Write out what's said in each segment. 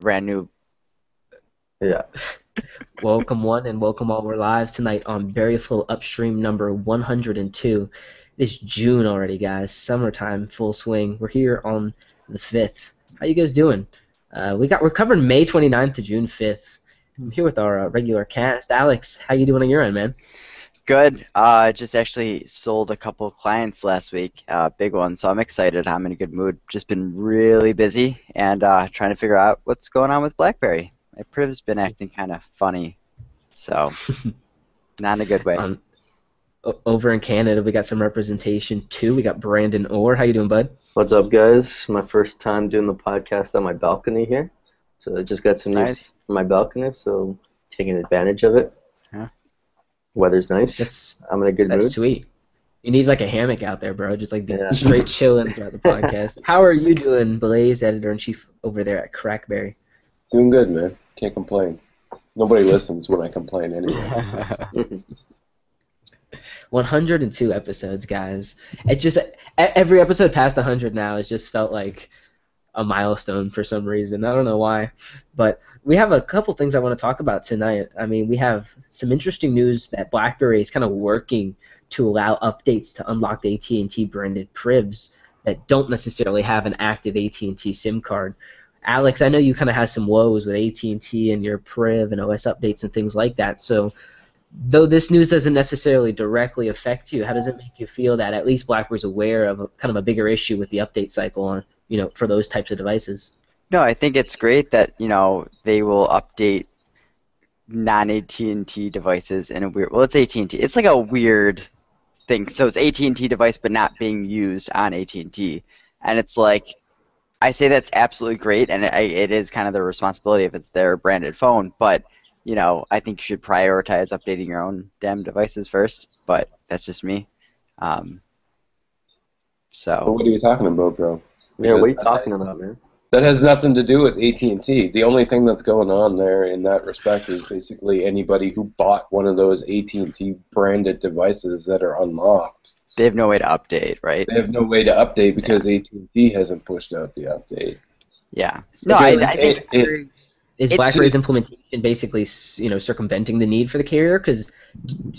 brand new. Yeah. welcome one and welcome all. We're live tonight on Berryflow Upstream number 102. It's June already, guys. Summertime, full swing. We're here on the 5th. How you guys doing? Uh, we got we're covering May 29th to June 5th. I'm here with our uh, regular cast. Alex, how you doing on your end, man? Good. Uh, just actually sold a couple clients last week, uh, big ones. So I'm excited. I'm in a good mood. Just been really busy and uh, trying to figure out what's going on with BlackBerry. My priv's been acting kind of funny, so not in a good way. Um, over in Canada, we got some representation too. We got Brandon Orr. How you doing, bud? What's up, guys? My first time doing the podcast on my balcony here, so I just got some Nice. use on my balcony, so taking advantage of it. Yeah. Weather's nice. That's I'm in a good that's mood. sweet. You need like a hammock out there, bro. Just like be Yeah. straight chilling throughout the podcast. How are you doing, Blaze, editor in chief over there at Crackberry? Doing good, man. Can't complain. Nobody listens when I complain anyway. 102 episodes, guys. It just e- every episode past 100 now has just felt like a milestone for some reason. I don't know why, but we have a couple things I want to talk about tonight. I mean, we have some interesting news that BlackBerry is kind of working to allow updates to unlocked AT&T branded privs that don't necessarily have an active AT&T SIM card. Alex, I know you kind of had some woes with AT&T and your priv and OS updates and things like that. So though this news doesn't necessarily directly affect you, how does it make you feel that at least BlackBerry's aware of a, kind of a bigger issue with the update cycle on, you know, for those types of devices? No, I think it's great that you know they will update non AT&T devices in a weird. Well, it's AT&T. It's like a weird thing. So it's AT&T device, but not being used on AT&T, and it's like I say that's absolutely great, and it, it is kind of their responsibility if it's their branded phone. But you know, I think you should prioritize updating your own damn devices first. But that's just me. Um, But so what are you talking about, bro? Yeah, what are you talking about, man? That has nothing to do with AT&T. The only thing that's going on there in that respect is basically anybody who bought one of those AT&T branded devices that are unlocked. they have no way to update, right? They have no way to update because AT&T hasn't pushed out the update. Yeah. No, I, Because I think it- it- Is BlackBerry's implementation basically, you know, circumventing the need for the carrier? Because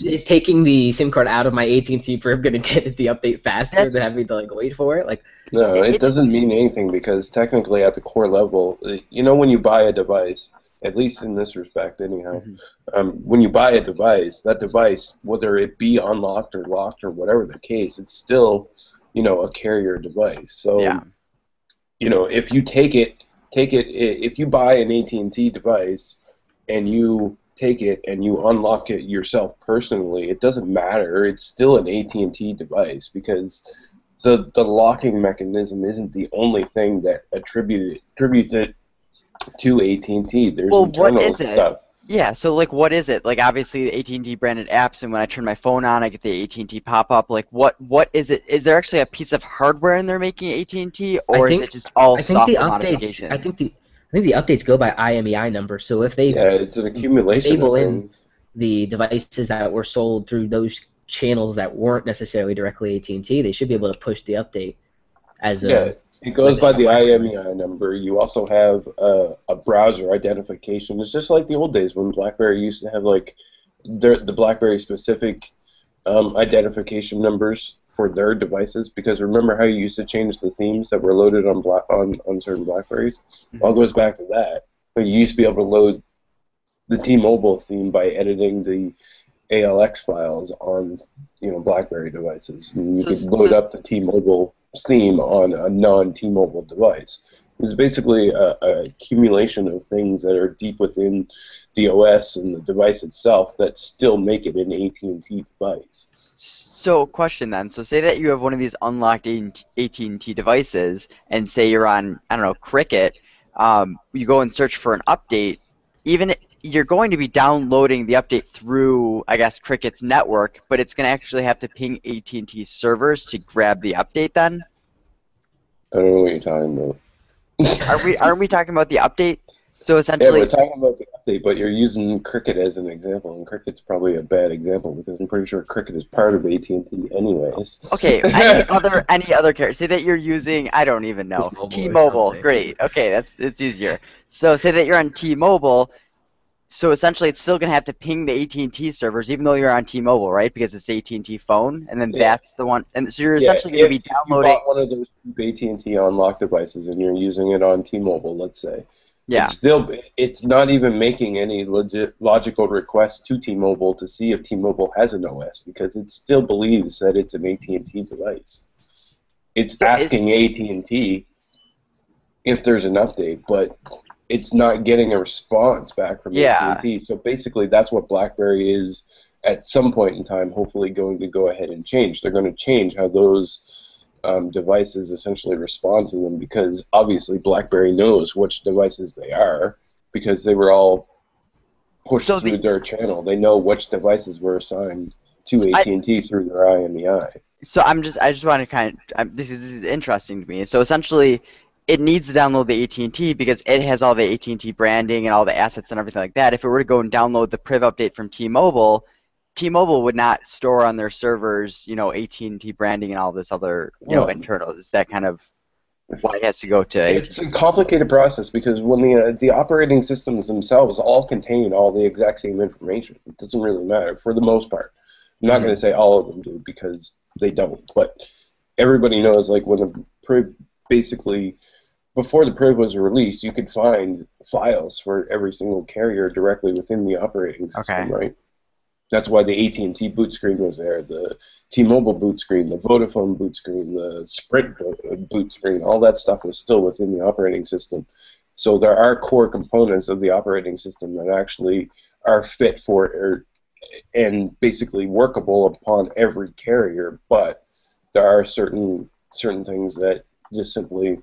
is taking the SIM card out of my AT&T priv going to get the update faster than having to like wait for it? Like, No, It- it doesn't mean anything because technically, at the core level, you know, when you buy a device, at least in this respect, anyhow, Mhm. um, when you buy a device, that device, whether it be unlocked or locked or whatever the case, it's still, you know, a carrier device. So, Yeah. you know, if you take it, take it, if you buy an AT&T device and you take it and you unlock it yourself personally, it doesn't matter. It's still an AT&T device because the the locking mechanism isn't the only thing that attributed attributes it to AT&T. There's Well, what internal is it? stuff. Yeah, so like what is it? Like obviously the AT&T branded apps and when I turn my phone on I get the AT&T pop-up. Like what what is it? Is there actually a piece of hardware in there making AT&T or think- is it just all I think software the updates. I think the I think the updates go by IMEI number. So if they Yeah, it's an accumulation Enable of in- the devices that were sold through those channels that weren't necessarily directly AT&T, they should be able to push the update as a Yeah, it goes by the IMEI number. You also have uh, a browser identification. It's just like the old days when BlackBerry used to have like their, the BlackBerry specific um, identification numbers for their devices. Because remember how you used to change the themes that were loaded on Black on, on certain Blackberries? All goes back to that. But you used to be able to load the T-Mobile theme by editing the ALX files on you know BlackBerry devices. And you So- could load so- up the T-Mobile theme on a non-T-Mobile device. It's basically a, a accumulation of things that are deep within the OS and the device itself that still make it an AT&T device. So, question then. So, say that you have one of these unlocked AT&T devices, and say you're on, I don't know, Cricket. Um, you go and search for an update. Even you're going to be downloading the update through, I guess, Cricket's network, but it's going to actually have to ping AT&T servers to grab the update. Then, I don't know what you're talking about. are we? Aren't we talking about the update? So essentially... Yeah, essentially, we're talking about the update, but you're using Cricket as an example, and Cricket's probably a bad example because I'm pretty sure Cricket is part of AT&T anyways. okay, any other any other carrier? Say that you're using I don't even know T-Mobile T-Mobile. Great. Okay, that's it's easier. So say that you're on T-Mobile. So essentially, it's still gonna have to ping the AT&T servers, even though you're on T-Mobile, right? Because it's AT&T phone, and then Yeah. that's the one. And so you're Yeah, essentially gonna be downloading. One of those AT&T unlocked devices, and you're using it on T-Mobile, let's say. Yeah. It's still it's not even making any legit logical requests to T-Mobile to see if T-Mobile has an OS because it still believes that it's an AT&T device. It's asking AT&T if there's an update, but it's not getting a response back from Yeah. AT&T. So basically, that's what BlackBerry is at some point in time. Hopefully, going to go ahead and change. They're going to change how those um, devices essentially respond to them because obviously BlackBerry knows which devices they are because they were all pushed So through the- their channel. They know which devices were assigned to AT&T through their IMEI. So I'm just I just want to kind of I'm, this is this is interesting to me. So essentially, it needs to download the AT&T because it has all the AT&T branding and all the assets and everything like that. If it were to go and download the Priv update from T-Mobile, T-Mobile would not store on their servers, you know, AT&T branding and all this other, you know, Well- internal. Is that kind of why it has to go to It's AT&T? a complicated process because when the uh, the operating systems themselves all contain all the exact same information, it doesn't really matter for the most part. I'm not Mhm. going to say all of them do because they don't, but everybody knows like when the Priv basically before the Priv was released, you could find files for every single carrier directly within the operating system, Okay. right? That's why the AT&T boot screen was there, the T-Mobile boot screen, the Vodafone boot screen, the Sprint boot screen, all that stuff was still within the operating system. So there are core components of the operating system that actually are fit for or, and basically workable upon every carrier, but there are certain certain things that just simply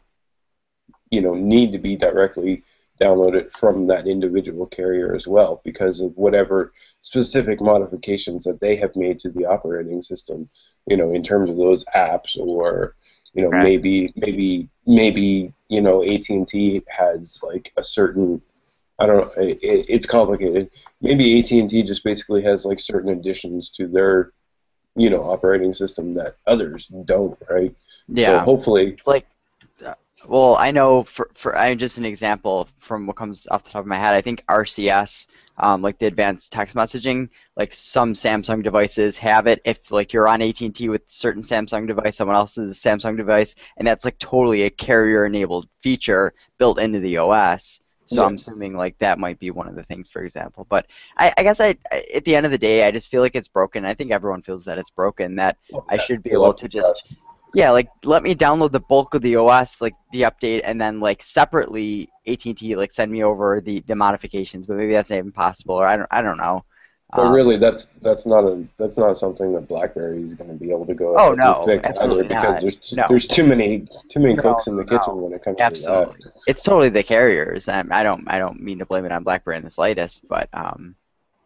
you know need to be directly downloaded from that individual carrier as well because of whatever specific modifications that they have made to the operating system you know in terms of those apps or you know Right. maybe maybe maybe you know AT&T has like a certain I don't know it, it- it's complicated maybe AT&T just basically has like certain additions to their you know operating system that others don't right so Yeah. hopefully Well, I know for for I just an example from what comes off the top of my head. I think RCS, um, like the advanced text messaging, like some Samsung devices have it. If like you're on AT&T with certain Samsung device, someone else's Samsung device, and that's like totally a carrier-enabled feature built into the OS. So Yeah. I'm assuming like that might be one of the things, for example. But I, I guess I, I, at the end of the day, I just feel like it's broken. I think everyone feels that it's broken. That I should be able to just yeah, like let me download the bulk of the OS, like the update, and then like separately AT&T like send me over the, the modifications. But maybe that's not even possible, or I don't I don't know. But Um, really, that's that's not a that's not something that BlackBerry is going to be able to go. Oh, no, and fix absolutely either, because not. there's t- No. there's too many too many No, cooks in the no. kitchen when it comes Absolutely. to that. it's totally the carriers. Um, I don't I don't mean to blame it on BlackBerry in the slightest, but um,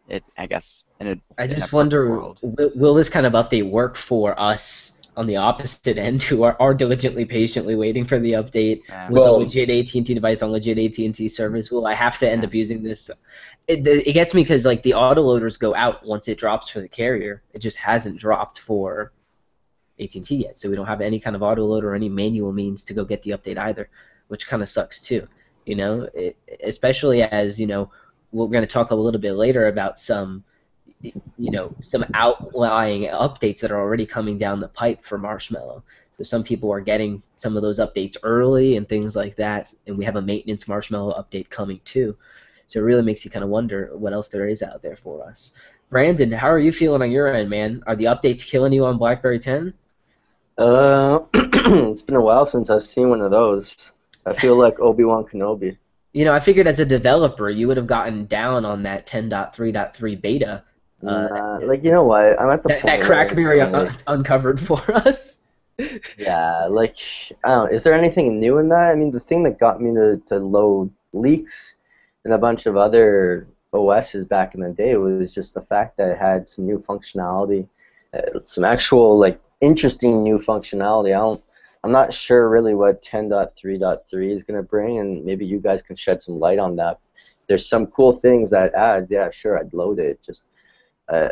it I guess in a I in a just wonder, world. will, will this kind of update work for us on the opposite end, who are, are diligently, patiently waiting for the update Yeah. with Well- a legit AT&T device on legit AT&T service? Will I have to end up using this? It, it gets me because like the autoloaders go out once it drops for the carrier. It just hasn't dropped for AT&T yet, so we don't have any kind of autoloader or any manual means to go get the update either, which kind of sucks too. You know, it, especially as you know we're going to talk a little bit later about some you know some outlying updates that are already coming down the pipe for marshmallow. So some people are getting some of those updates early and things like that and we have a maintenance marshmallow update coming too. So it really makes you kind of wonder what else there is out there for us. Brandon how are you feeling on your end man? Are the updates killing you on blackberry 10 Uh, it's been a while since I've seen one of those. I feel like Obi Wan Kenobi. you know i figured as a developer you would have gotten down on that 10.3.3 beta Uh, like you know what? I'm at the that, point that crackberry un- uncovered for us Yeah, like I don't know, is there anything new in that? I mean, the thing that got me to, to load leaks and a bunch of other OSs back in the day was just the fact that it had some new functionality, uh, some actual like interesting new functionality. I don't I'm not sure really what 10.3.3 is going to bring, and maybe you guys can shed some light on that. There's some cool things that adds. Yeah, sure, I'd load it. Just uh,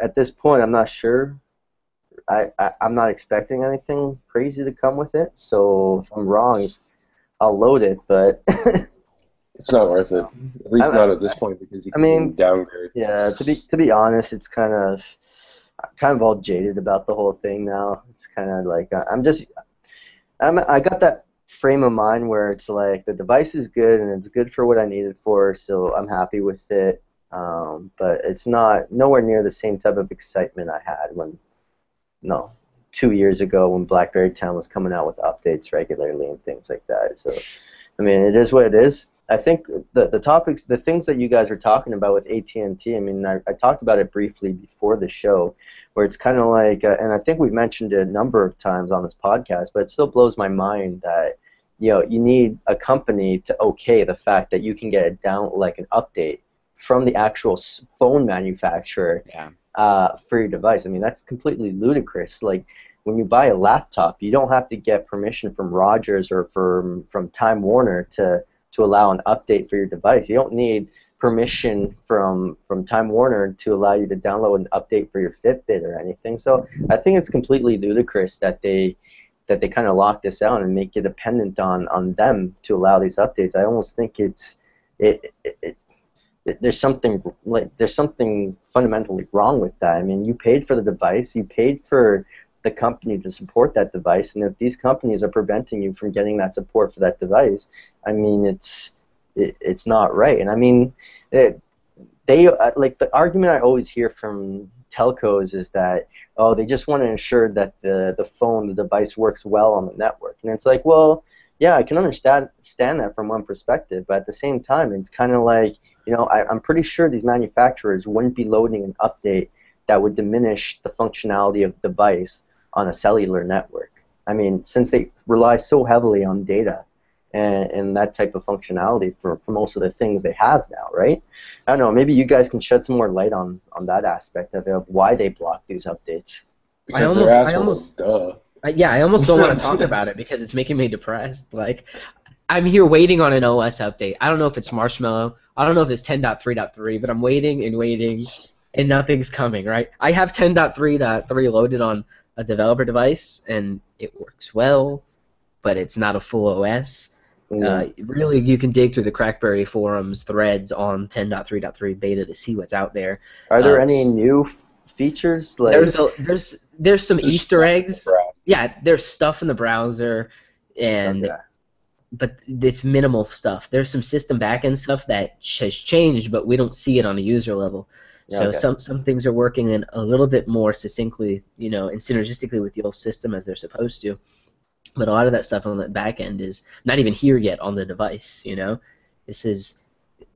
at this point, I'm not sure. I, I I'm not expecting anything crazy to come with it. So if I'm wrong, I'll load it. But It's not worth it. At least I- not at this point because you I can mean- downgrade. Yeah, to be to be honest, it's kind of kind of all jaded about the whole thing now. It's kind of like uh, I'm just I'm I got that frame of mind where it's like the device is good and it's good for what I need it for, so I'm happy with it. Um, but it's not nowhere near the same type of excitement I had when no two years ago when BlackBerry 10 was coming out with updates regularly and things like that. So I mean, it is what it is. I think the the topics, the things that you guys were talking about with AT&T. I mean, I, I talked about it briefly before the show, where it's kind of like, uh, and I think we've mentioned it a number of times on this podcast, but it still blows my mind that you know you need a company to okay the fact that you can get a down like an update from the actual phone manufacturer Yeah. uh, for your device. I mean, that's completely ludicrous. Like when you buy a laptop, you don't have to get permission from Rogers or from from Time Warner to to allow an update for your device. You don't need permission from from Time Warner to allow you to download an update for your Fitbit or anything. So I think it's completely ludicrous that they that they kind of lock this out and make it dependent on on them to allow these updates. I almost think it's it, it, it it- there's something like there's something fundamentally wrong with that. I mean, you paid for the device, you paid for the company to support that device, and if these companies are preventing you from getting that support for that device, I mean, it's it, it's not right. And I mean, it, they uh, like the argument I always hear from telcos is that oh they just want to ensure that the the phone the device works well on the network, and it's like well yeah I can understand understand that from one perspective, but at the same time it's kind of like you know, I, I'm pretty sure these manufacturers wouldn't be loading an update that would diminish the functionality of the device on a cellular network. I mean, since they rely so heavily on data and, and that type of functionality for, for most of the things they have now, right? I don't know, maybe you guys can shed some more light on, on that aspect of of why they block these updates. Because almost- I almost- Duh. I, yeah, I almost don't want to talk about it because it's making me depressed. Like, I'm here waiting on an OS update. I don't know if it's Marshmallow. I don't know if it's 10.3.3, but I'm waiting and waiting, and nothing's coming. Right? I have 10.3.3 loaded on a developer device, and it works well, but it's not a full OS. Uh, really, you can dig through the CrackBerry forums threads on 10.3.3 beta to see what's out there. Are there uh, any new f- features? Like, There's a there's there's some There's Easter in the eggs. Yeah, there's stuff in the browser, and Okay. But it's minimal stuff. There's some system backend stuff that has changed, but we don't see it on a user level. So Okay. some some things are working in a little bit more succinctly, you know, and synergistically with the old system as they're supposed to. But a lot of that stuff on the back end is not even here yet on the device. You know, this is.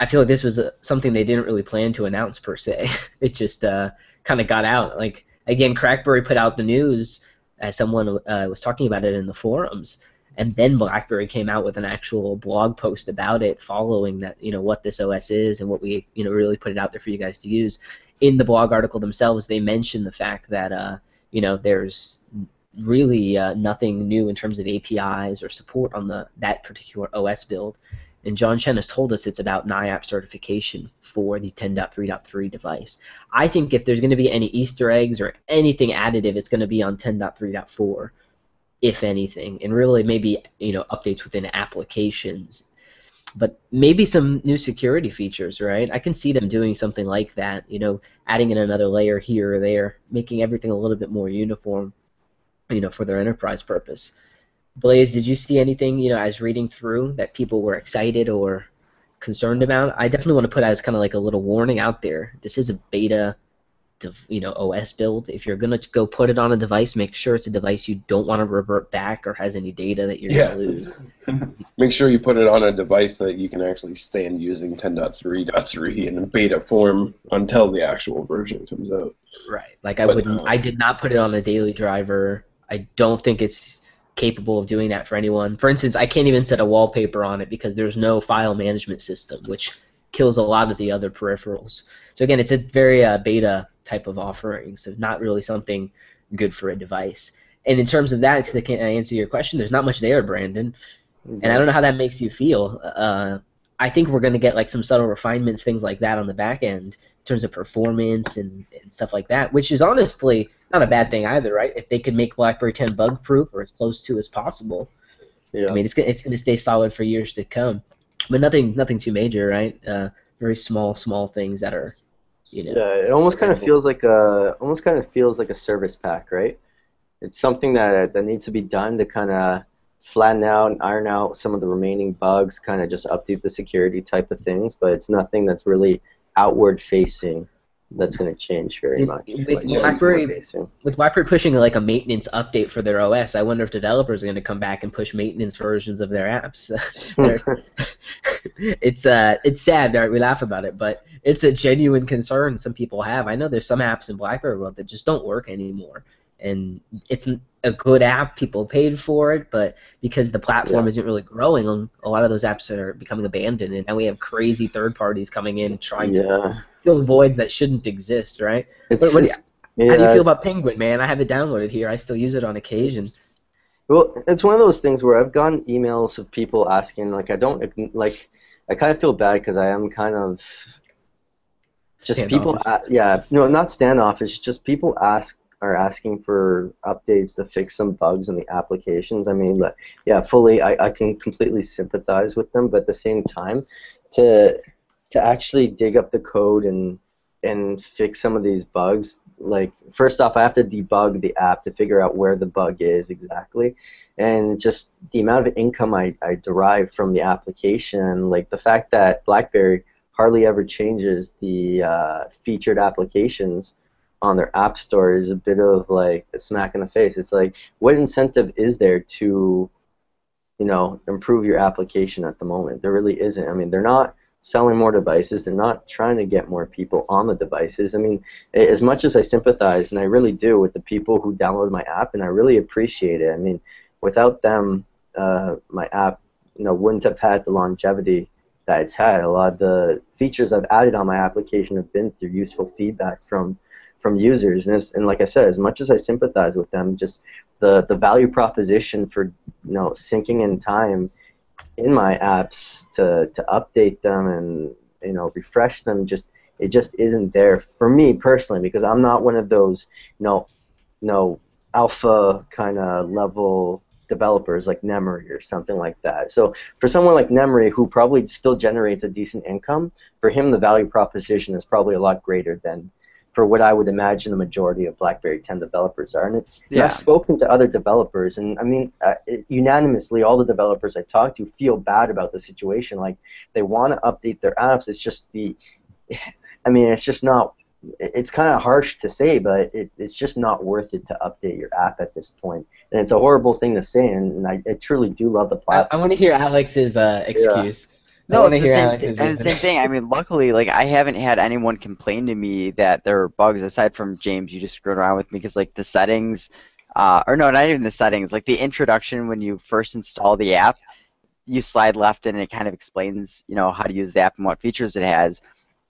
I feel like this was a, something they didn't really plan to announce per se. it just uh, kind of got out. Like again, CrackBerry put out the news as someone uh, was talking about it in the forums, and then BlackBerry came out with an actual blog post about it, following that you know what this OS is and what we you know really put it out there for you guys to use. In the blog article themselves, they mention the fact that uh, you know there's really uh, nothing new in terms of APIs or support on the that particular OS build. And John Chen has told us it's about NIAP certification for the 10.3.3 device. I think if there's going to be any Easter eggs or anything additive, it's going to be on 10.3.4, if anything, and really maybe you know updates within applications. But maybe some new security features, right? I can see them doing something like that. You know, adding in another layer here or there, making everything a little bit more uniform. You know, for their enterprise purpose. Blaze, did you see anything, you know, as reading through that people were excited or concerned about? I definitely want to put as kind of like a little warning out there. This is a beta, you know, OS build. If you're gonna go put it on a device, make sure it's a device you don't want to revert back or has any data that you're Yeah. gonna lose. Make sure you put it on a device that you can actually stand using 10.3.3 in beta form until the actual version comes out. Right. Like I But, wouldn't. uh, I did not put it on a daily driver. I don't think it's capable of doing that for anyone. For instance, I can't even set a wallpaper on it because there's no file management system, which kills a lot of the other peripherals. So again, it's a very uh, beta type of offering, so not really something good for a device. and in terms of that, to can answer your question, there's not much there, Brandon. And I don't know how that makes you feel. Uh, I think we're going to get like some subtle refinements, things like that on the back end in terms of performance and, and stuff like that, which is honestly not a bad thing either, right? If they could make BlackBerry 10 bug proof or as close to as possible, Yeah. I mean, it's it's going to stay solid for years to come. But nothing nothing too major, right? Uh, very small small things that are, you know. Yeah, it almost kind of feels like a almost kind of feels like a service pack, right? It's something that that needs to be done to kind of flatten out and iron out some of the remaining bugs, kind of just update the security type of things, but it's nothing that's really outward facing that's going to change very much. with like, BlackBerry- with BlackBerry pushing like a maintenance update for their OS, I wonder if developers are going to come back and push maintenance versions of their apps. It's uh, it's sad, right? We laugh about it, but it's a genuine concern some people have. I know there's some apps in BlackBerry world that just don't work anymore, and it's a good app. People paid for it, but because the platform Yeah. isn't really growing, a lot of those apps are becoming abandoned, and now we have crazy third parties coming in trying to yeah, fill voids that shouldn't exist, right? it's, what do you- it's- How do you feel about Penguin, man? I have it downloaded here. I still use it on occasion. Well, it's one of those things where I've gotten emails of people asking, like, I don't, like, I kind of feel bad because I am kind of just people, a- yeah, no, not standoffish, just people ask are asking for updates to fix some bugs in the applications. I mean, like, yeah, fully, I, I can completely sympathize with them, but at the same time, to to actually dig up the code and and fix some of these bugs, like first off, I have to debug the app to figure out where the bug is exactly, and just the amount of income I, I derive from the application, like the fact that BlackBerry hardly ever changes the uh, featured applications on their app store is a bit of like a smack in the face. It's like, what incentive is there to, you know, improve your application at the moment? There really isn't. I mean, they're not selling more devices. They're not trying to get more people on the devices. I mean, as much as I sympathize, and I really do, with the people who download my app, and I really appreciate it. I mean, without them, uh, my app, you know, wouldn't have had the longevity that it's had. A lot of the features I've added on my application have been through useful feedback from from users. And, and like I said, as much as I sympathize with them, just the the value proposition for you know syncing in time in my apps to to update them and you know refresh them just it just isn't there for me personally because I'm not one of those you know you know alpha kind of level developers like Nemory or something like that. So for someone like Nemory who probably still generates a decent income, for him the value proposition is probably a lot greater than for what I would imagine the majority of BlackBerry 10 developers are. And, it, Yeah. I've spoken to other developers, and I mean, uh, it, unanimously, all the developers I talk to feel bad about the situation. Like they want to update their apps. It's just the, I mean, it's just not. it- It's kind of harsh to say, but it, it's just not worth it to update your app at this point. And it's a horrible thing to say, and, and I, I truly do love the I, platform. I want to hear Alex's uh, excuse. No, it's the same, th- and the same thing. I mean, luckily, like I haven't had anyone complain to me that there are bugs aside from James. You just screwed around with me because like the settings, uh, or no, not even the settings. Like the introduction when you first install the app, you slide left and it kind of explains, you know, how to use the app and what features it has.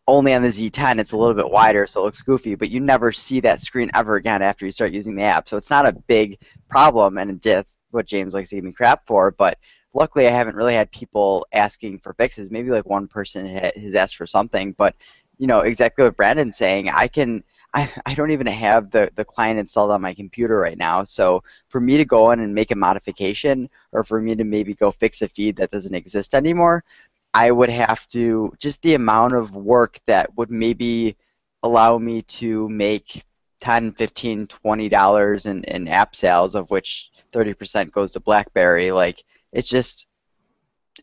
Only on the Z10, it's a little bit wider, so it looks goofy, but you never see that screen ever again after you start using the app. So it's not a big problem, and that's what James likes to give me crap for. But luckily, I haven't really had people asking for fixes. Maybe like one person has asked for something, but you know exactly what Brandon's saying. I can. I, I don't even have the, the client installed on my computer right now. So for me to go in and make a modification, or for me to maybe go fix a feed that doesn't exist anymore, I would have to just the amount of work that would maybe allow me to make 10 15 20 dollars in, in app sales of which 30% goes to blackberry like it's just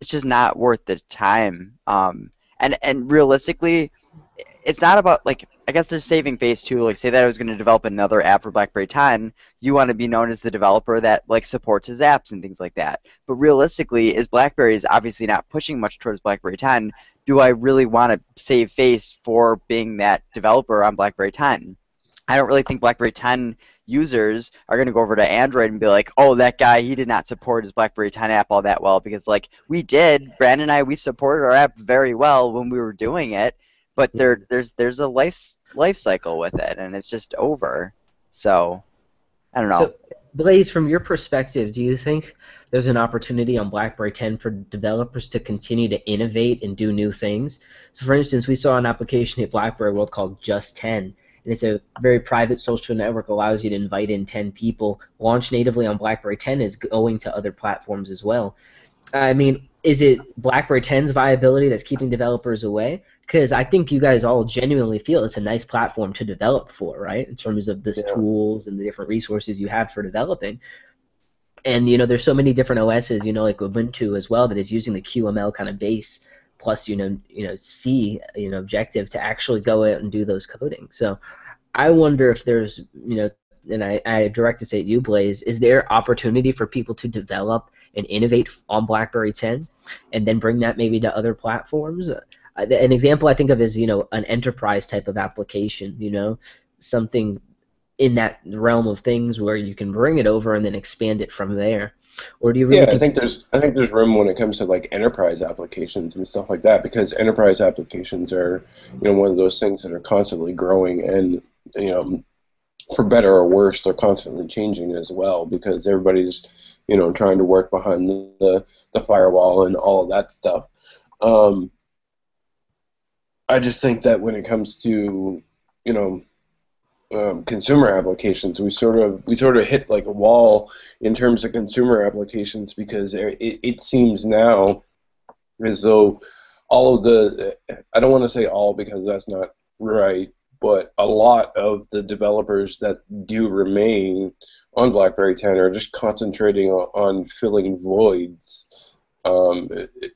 it's just not worth the time. Um, and and realistically it's not about like i guess there's saving face too like say that i was going to develop another app for blackberry 10 you want to be known as the developer that like supports his apps and things like that. But realistically is blackberry is obviously not pushing much towards blackberry 10 do i really want to save face for being that developer on blackberry 10 i don't really think blackberry 10 users are going to go over to android and be like oh that guy he did not support his blackberry 10 app all that well because like we did. Brandon and i we supported our app very well when we were doing it but there mm-hmm. there's there's a life life cycle with it and it's just over. So i don't know. So Blaze, from your perspective, do you think there's an opportunity on BlackBerry 10 for developers to continue to innovate and do new things? So, for instance, we saw an application at BlackBerry World called Just 10, and it's a very private social network, allows you to invite in 10 people. Launched natively on BlackBerry 10 is going to other platforms as well. I mean, is it BlackBerry 10's viability that's keeping developers away? Because I think you guys all genuinely feel it's a nice platform to develop for, right? In terms of the Yeah. tools and the different resources you have for developing. And you know, there's so many different OSs, you know, like Ubuntu as well, that is using the QML kind of base plus you know, you know, C, you know, objective to actually go out and do those coding. So I wonder if there's, you know, and I, I direct this at you, Blaze, is there opportunity for people to develop and innovate on BlackBerry 10 and then bring that maybe to other platforms? Uh, an example I think of is, you know, an enterprise type of application, you know, something in that realm of things where you can bring it over and then expand it from there. Or do you really Yeah, I think there's I think there's room when it comes to like enterprise applications and stuff like that because enterprise applications are you know one of those things that are constantly growing and you know for better or worse they're constantly changing as well because everybody's you know trying to work behind the the firewall and all of that stuff. Um, I just think that when it comes to you know um, consumer applications, we sort of we sort of hit like a wall in terms of consumer applications because it, it seems now as though all of the I don't want to say all because that's not right, but a lot of the developers that do remain on BlackBerry 10 are just concentrating on, on filling voids um,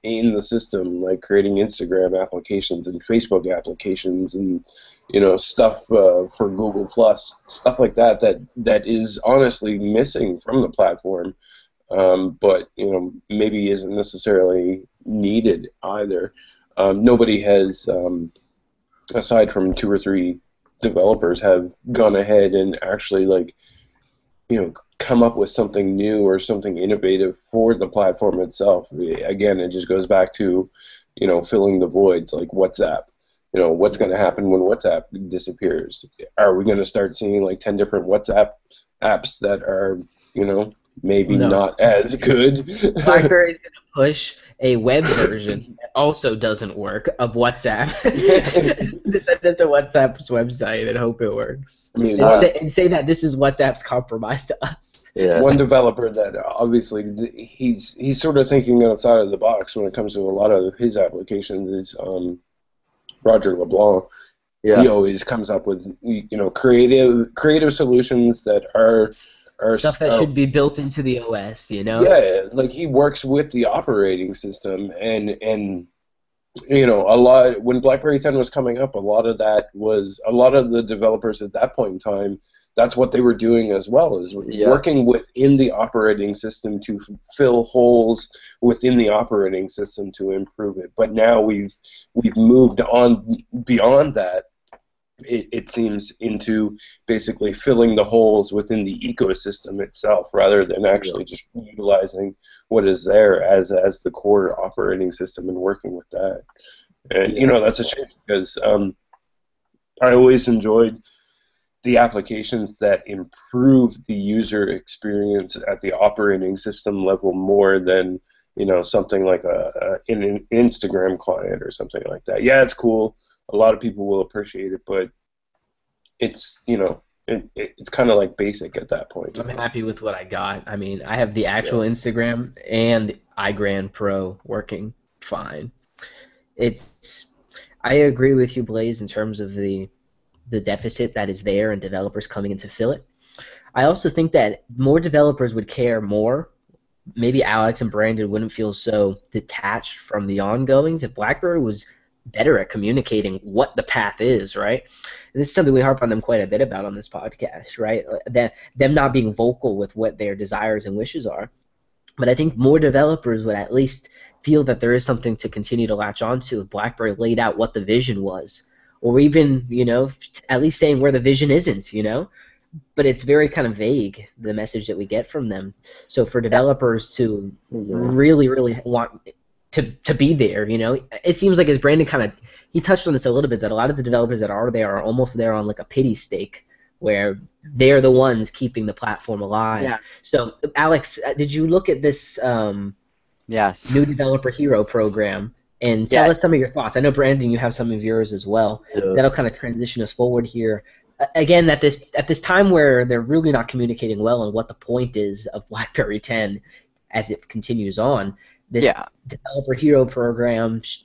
in the system, like creating Instagram applications and Facebook applications and you know stuff uh, for Google Plus, stuff like that that that is honestly missing from the platform, um, but you know maybe isn't necessarily needed either. Um, nobody has, um, aside from two or three developers, have gone ahead and actually like you know come up with something new or something innovative for the platform itself. Again, it just goes back to you know filling the voids like WhatsApp you know what's going to happen when WhatsApp disappears. Are we going to start seeing like ten different WhatsApp apps that are you know maybe No. not as good? BlackBerry is going to push a web version that also doesn't work of WhatsApp. Just send this to WhatsApp's website and hope it works. I mean, And, uh, say, and say that this is WhatsApp's compromise to us. Yeah. one developer that obviously he's he's sort of thinking outside of the box when it comes to a lot of his applications is um, Roger LeBlanc. yeah. He always comes up with you know creative creative solutions that are are Stuff that should be built into the OS, you know? Yeah, like he works with the operating system, and and you know a lot when BlackBerry 10 was coming up, a lot of that was a lot of the developers at that point in time. That's what they were doing as well, is Yeah. working within the operating system to f- fill holes within the operating system to improve it. But now we've we've moved on beyond that. It, it seems into basically filling the holes within the ecosystem itself, rather than actually just utilizing what is there as as the core operating system and working with that. And you know that's a shame because um, I always enjoyed the applications that improve the user experience at the operating system level more than you know something like a, a an an Instagram client or something like that. Yeah, it's cool. A lot of people will appreciate it, but it's you know it, it, it's kind of like basic at that point. I'm happy with what I got. I mean, I have the actual Instagram and iGrand Pro working fine. It's I agree with you, Blaze, in terms of the the deficit that is there and developers coming in to fill it. I also think that more developers would care more. Maybe Alex and Brandon wouldn't feel so detached from the ongoings if BlackBerry was better at communicating what the path is, right? And this is something we harp on them quite a bit about on this podcast, right? That them not being vocal with what their desires and wishes are. But I think more developers would at least feel that there is something to continue to latch onto if BlackBerry laid out what the vision was, or even, you know, at least saying where the vision isn't, you know. But it's very kind of vague the message that we get from them. So for developers to really, really want to to be there, you know, it seems like as Brandon kind of he touched on this a little bit that a lot of the developers that are there are almost there on like a pity stake where they're the ones keeping the platform alive. Yeah. So, Alex, uh, did you look at this um, Yes. new developer hero program and tell Yeah. us some of your thoughts? I know Brandon, you have some of yours as well. Yeah. That'll kind of transition us forward here. Again, at this at this time where they're really not communicating well on what the point is of BlackBerry 10 as it continues on, this Yeah. developer hero program sh-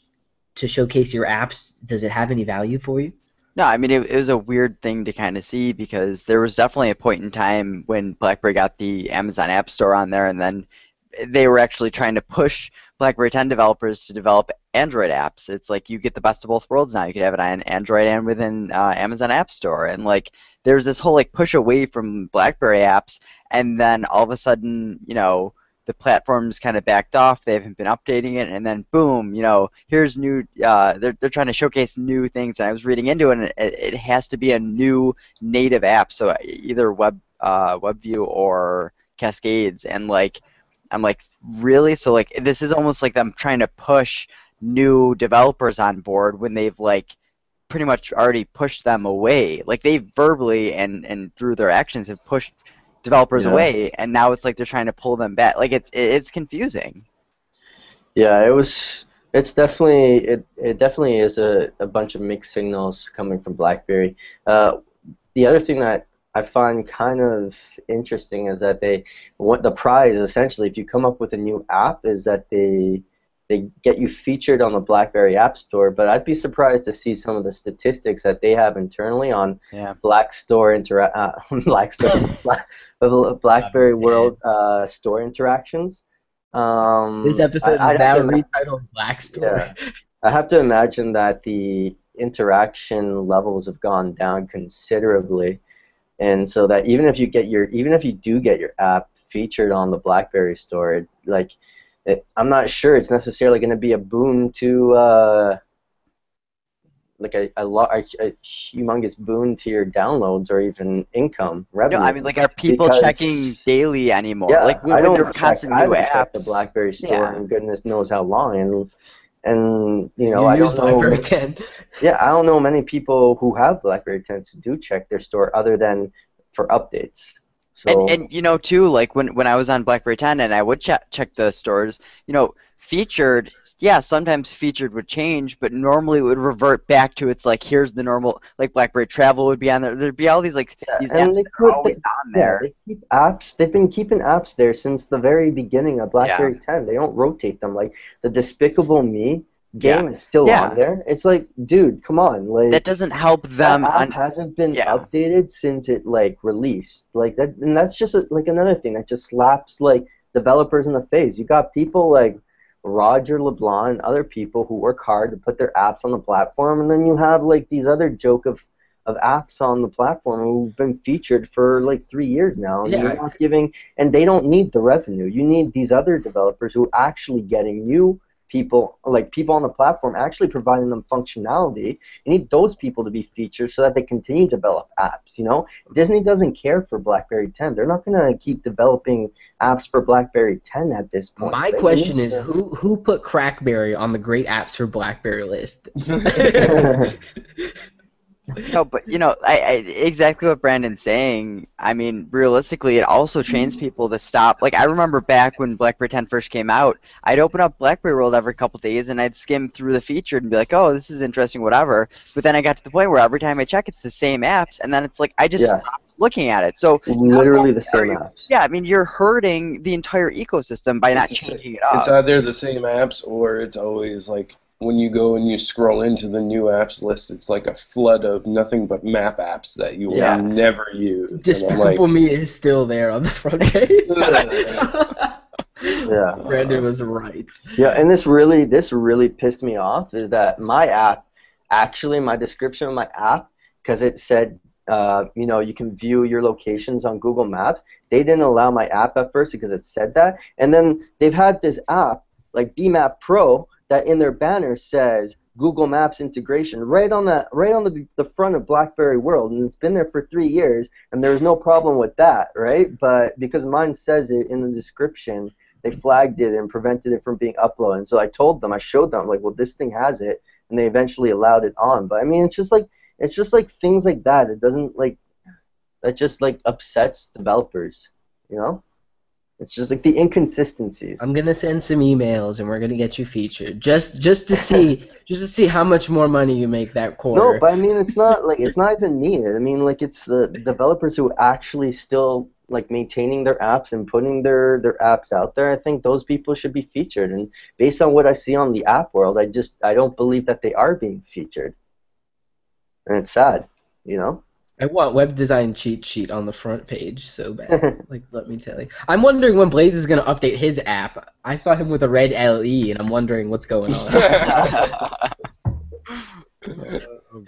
to showcase your apps, does it have any value for you? No, I mean it, it was a weird thing to kind of see because there was definitely a point in time when BlackBerry got the Amazon App Store on there, and then they were actually trying to push BlackBerry 10 developers to develop Android apps. It's like you get the best of both worlds now. You could have it on Android and within uh, Amazon App Store, and like there's this whole like push away from BlackBerry apps, and then all of a sudden, you know, the platform's kind of backed off. They haven't been updating it, and then boom, you know, here's new. Uh, they're they're trying to showcase new things, and I was reading into it, and it, it has to be a new native app, so either web uh, WebView or Cascades, and like I'm like really, so like this is almost like them trying to push new developers on board when they've like pretty much already pushed them away. Like they verbally and and through their actions have pushed developers Yeah. away, and now it's like they're trying to pull them back. Like it's it's confusing. Yeah, it was. It's definitely it. It definitely is a, a bunch of mixed signals coming from BlackBerry. Uh, the other thing that I find kind of interesting is that they what the prize essentially, if you come up with a new app, is that they they get you featured on the BlackBerry App Store. But I'd be surprised to see some of the statistics that they have internally on Yeah. Black Store intera- uh, Black Store, Black, BlackBerry World uh, Store interactions. Um, This episode I- is have now retitled Black Story. I have to imagine that the interaction levels have gone down considerably, and so that even if you get your even if you do get your app featured on the BlackBerry store, like it, I'm not sure it's necessarily going to be a boon to uh, like a a, lo- a a humongous boon to your downloads or even income No, revenue. I mean like are people Because- checking daily anymore? yeah, like when, I when don't there are check, constant I new haven't checked the. BlackBerry store Yeah. in goodness knows how long, and and you know you I use don't know. BlackBerry 10. Yeah, I don't know many people who have BlackBerry 10s who do check their store other than for updates. So And, and you know too, like when, when I was on BlackBerry 10 and I would check check the stores, you know, featured, yeah, sometimes featured would change, but normally it would revert back to its like here's the normal, like BlackBerry Travel would be on there. There'd be all these like Yeah, these and apps they that could- are always on yeah, there. they keep apps. They've been keeping apps there since the very beginning of BlackBerry 10. They don't rotate them. Like the Despicable Me game is still Yeah. on there. It's like, dude, come on, like That doesn't help them. that app on hasn't been yeah. updated since it like released. Like that, and that's just a, like another thing that just slaps like developers in the face. You got people like Roger LeBlanc and other people who work hard to put their apps on the platform, and then you have like these other joke of of apps on the platform who've been featured for like three years now, and Yeah. you're not giving, and they don't need the revenue. You need these other developers who are actually getting you people like people on the platform actually providing them functionality. You need those people to be featured so that they continue to develop apps you know? Disney doesn't care for blackberry 10 they're not going to keep developing apps for blackberry 10 at this point. My They question is, to- who who put Crackberry on the great apps for BlackBerry list? No, but you know, I, I exactly what Brandon's saying. I mean, realistically, it also trains mm-hmm. people to stop. Like I remember back when BlackBerry 10 first came out, I'd open up BlackBerry World every couple days and I'd skim through the featured and be like, "Oh, this is interesting, whatever." But then I got to the point where every time I check, it's the same apps, and then it's like I just Yeah. stopped looking at it. So It's literally the same you- apps yeah, I mean, you're hurting the entire ecosystem by not It's- changing it up. It's either the same apps or it's always like when you go and you scroll into the new apps list, it's like a flood of nothing but map apps that you will Yeah. never use. And I'm Despicable like, Me is still there on the front page. yeah Brandon was right. Yeah, and this really this really pissed me off is that my app, actually my description of my app, because it said, uh, you know, you can view your locations on Google Maps. They didn't allow my app at first because it said that, and then they've had this app like BMap Pro that in their banner says Google Maps integration right on the right on the the front of BlackBerry World, and it's been there for three years, and there's no problem with that, right? But because mine says it in the description they flagged it and prevented it from being uploaded. And so I told them, I showed them, like, well, this thing has it, and they eventually allowed it on. But I mean, it's just like it's just like things like that. It doesn't like that just like upsets developers. You know, it's just like the inconsistencies. I'm gonna send some emails and we're gonna get you featured just just to see just to see how much more money you make that quarter. No, but I mean it's not like it's not even needed. I mean like it's the developers who actually still like maintaining their apps and putting their their apps out there. I think those people should be featured. And based on what I see on the app world, I just I don't believe that they are being featured. And it's sad, you know. I want web design cheat sheet on the front page so bad. like, let me tell you. I'm wondering when Blaze is going to update his app. I saw him with a red LE, and I'm wondering what's going on.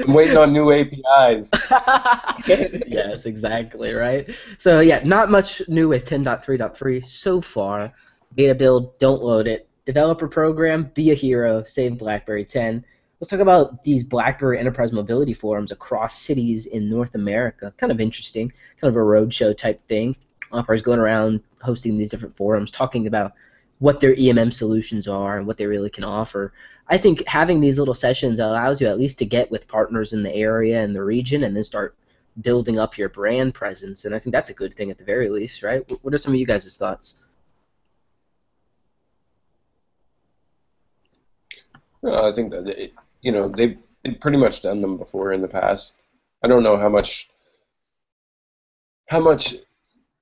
I'm waiting on new APIs. yes, exactly, right? So, yeah, not much new with 10.3.3 so far. Beta build, don't load it. Developer program, be a hero, save BlackBerry 10. Let's talk about these BlackBerry Enterprise Mobility Forums across cities in North America. Kind of interesting, kind of a roadshow type thing. Operators going around hosting these different forums, talking about what their EMM solutions are and what they really can offer. I think having these little sessions allows you at least to get with partners in the area and the region and then start building up your brand presence. And I think that's a good thing at the very least, right? What are some of you guys' thoughts? I think that it, you know they've, pretty much done them before in the past. I don't know how much how much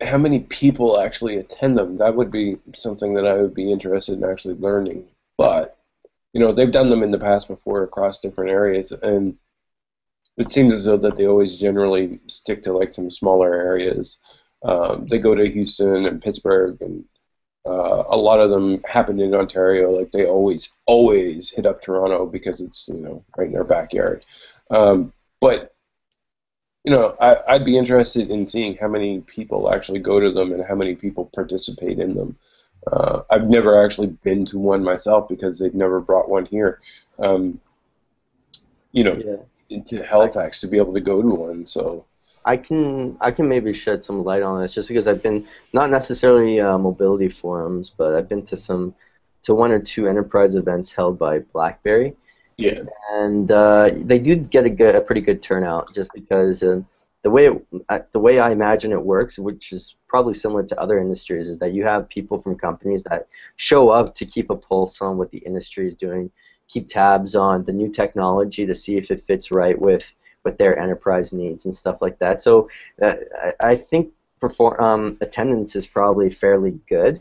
how many people actually attend them. That would be something that I would be interested in actually learning. But you know they've done them in the past before across different areas, and it seems as though that they always generally stick to like some smaller areas. Um, they go to Houston and Pittsburgh and uh, a lot of them happen in Ontario. Like they always, always hit up Toronto because it's you know right in their backyard. Um, but you know, I, I'd be interested in seeing how many people actually go to them and how many people participate in them. Uh, I've never actually been to one myself because they've never brought one here. Um, you know, yeah. to Halifax to be able to go to one. So I can I can maybe shed some light on this just because I've been not necessarily uh, mobility forums, but I've been to some to one or two enterprise events held by BlackBerry. Yeah. And uh, they do get a, good, a pretty good turnout just because uh, the way it, uh, the way I imagine it works, which is probably similar to other industries, is that you have people from companies that show up to keep a pulse on what the industry is doing, keep tabs on the new technology to see if it fits right with with their enterprise needs and stuff like that. So uh, I, I, think perform, um, attendance is probably fairly good.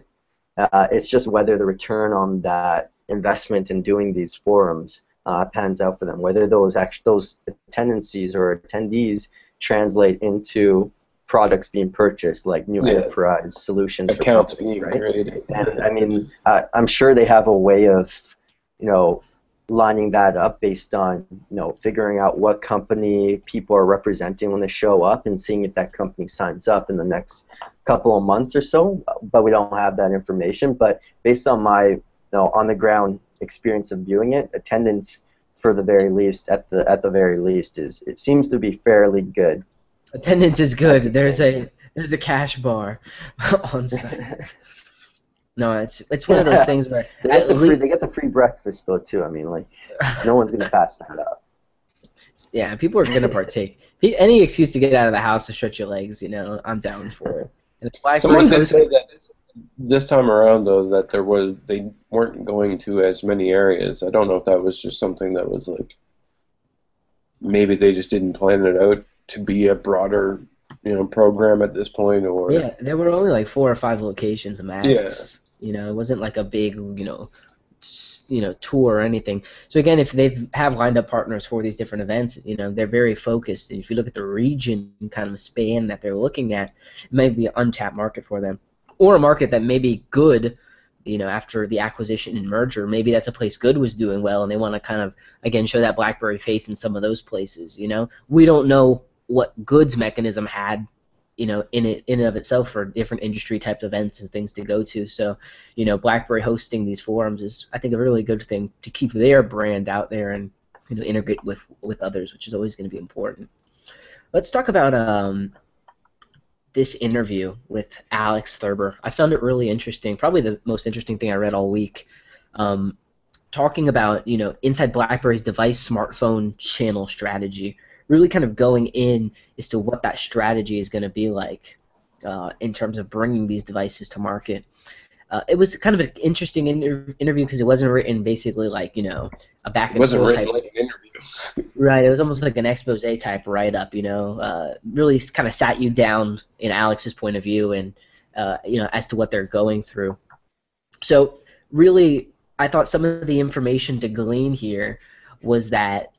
Uh, it's just whether the return on that investment in doing these forums uh, pans out for them. Whether those actually those attendances or attendees translate into products being purchased, like new yeah. enterprise solutions. Accounts being right? created. And I mean, uh, I'm sure they have a way of, you know, lining that up based on you know figuring out what company people are representing when they show up and seeing if that company signs up in the next couple of months or so. But we don't have that information. But based on my you know on the ground experience of viewing it attendance for the very least at the at the very least is it seems to be fairly good. Attendance is good. There's a there's a cash bar on site No, it's it's one of those things where they, get the free, they get the free breakfast though too. I mean, like no one's gonna pass that up. Yeah, people are gonna partake. Any excuse to get out of the house to stretch your legs, you know, I'm down for it. And Someone did say that this time around though that there was they weren't going to as many areas. I don't know if that was just something that was like maybe they just didn't plan it out to be a broader you know program at this point or yeah there were only like four or five locations max you know, it wasn't like a big, you know, you know tour or anything. So again, if they have lined up partners for these different events, you know, they're very focused. And if you look at the region kind of span that they're looking at, it may be an untapped market for them, or a market that may be good. You know, after the acquisition and merger, maybe that's a place Good was doing well, and they want to kind of again show that BlackBerry face in some of those places. You know, we don't know what Good's mechanism had you know in it in and of itself for different industry type events and things to go to. So you know blackberry hosting these forums is i think a really good thing to keep their brand out there and you know integrate with with others which is always going to be important. Let's talk about um, this interview with alex thurber. I found it really interesting probably the most interesting thing i read all week. Um, talking about you know inside blackberry's device smartphone channel strategy really kind of going in as to what that strategy is going to be like uh, in terms of bringing these devices to market. Uh, it was kind of an interesting inter- interview because it wasn't written basically like you know a back and It wasn't forth written type like an interview. Right, it was almost like an expose type write up, you know. Uh, really kind of sat you down in Alex's point of view and uh, you know as to what they're going through. So really, I thought some of the information to glean here was that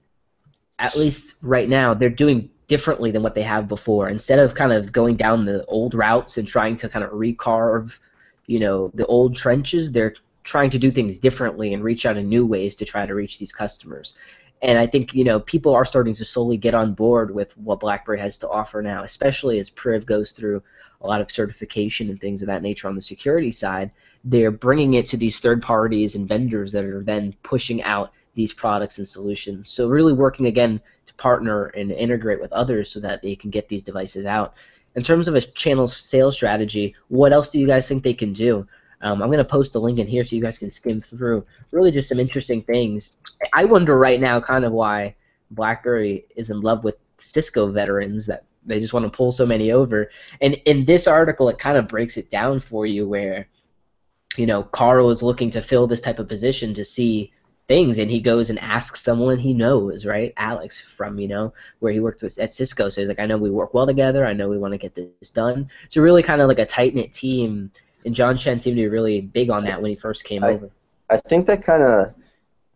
at least right now they're doing differently than what they have before. Instead of kind of going down the old routes and trying to kind of recarve, you know, the old trenches, they're trying to do things differently and reach out in new ways to try to reach these customers. And I think you know people are starting to slowly get on board with what BlackBerry has to offer now, especially as Priv goes through a lot of certification and things of that nature on the security side. They're bringing it to these third parties and vendors that are then pushing out these products and solutions. So really working again to partner and integrate with others so that they can get these devices out. In terms of a channel sales strategy, what else do you guys think they can do? Um, I'm going to post a link in here so you guys can skim through. Really, just some interesting things. I wonder right now, kind of why BlackBerry is in love with Cisco veterans that they just want to pull so many over. And in this article, it kind of breaks it down for you where, you know, Carl is looking to fill this type of position to see things, and he goes and asks someone he knows, right? Alex from you know where he worked with at Cisco. So he's like, I know we work well together. I know we want to get this done. So really, kind of like a tight knit team and John Chen seemed to be really big on that when he first came I- over. I think that kind of,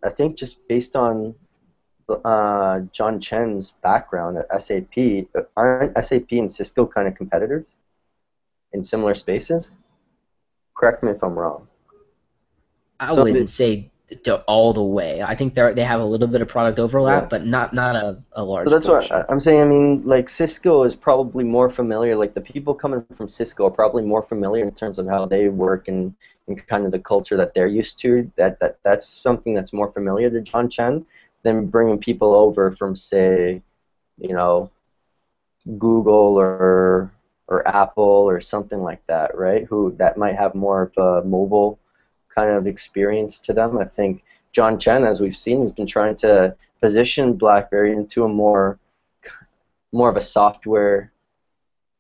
I think just based on uh, John Chen's background at SAP, aren't SAP and Cisco kind of competitors in similar spaces? Correct me if I'm wrong. I So wouldn't say to all the way. I think they they have a little bit of product overlap, Yeah. but not not a, a large. So that's what portion. I- I'm saying. I mean, like Cisco is probably more familiar. Like the people coming from Cisco are probably more familiar in terms of how they work and, and kind of the culture that they're used to. That that that's something that's more familiar to John Chen than bringing people over from say, you know, Google or or Apple or something like that, right? Who that might have more of a mobile kind of experience to them. I think John Chen, as we've seen, has been trying to position BlackBerry into a more more of a software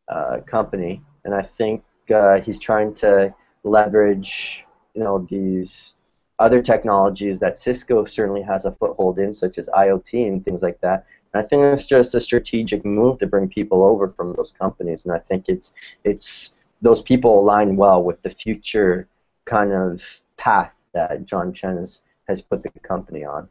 uh, company, and I think uh, he's trying to leverage you know these other technologies that Cisco certainly has a foothold in, such as IoT and things like that. And I think it's just a strategic move to bring people over from those companies, and I think it's it's those people align well with the future kind of path that John Chen has, has put the company on.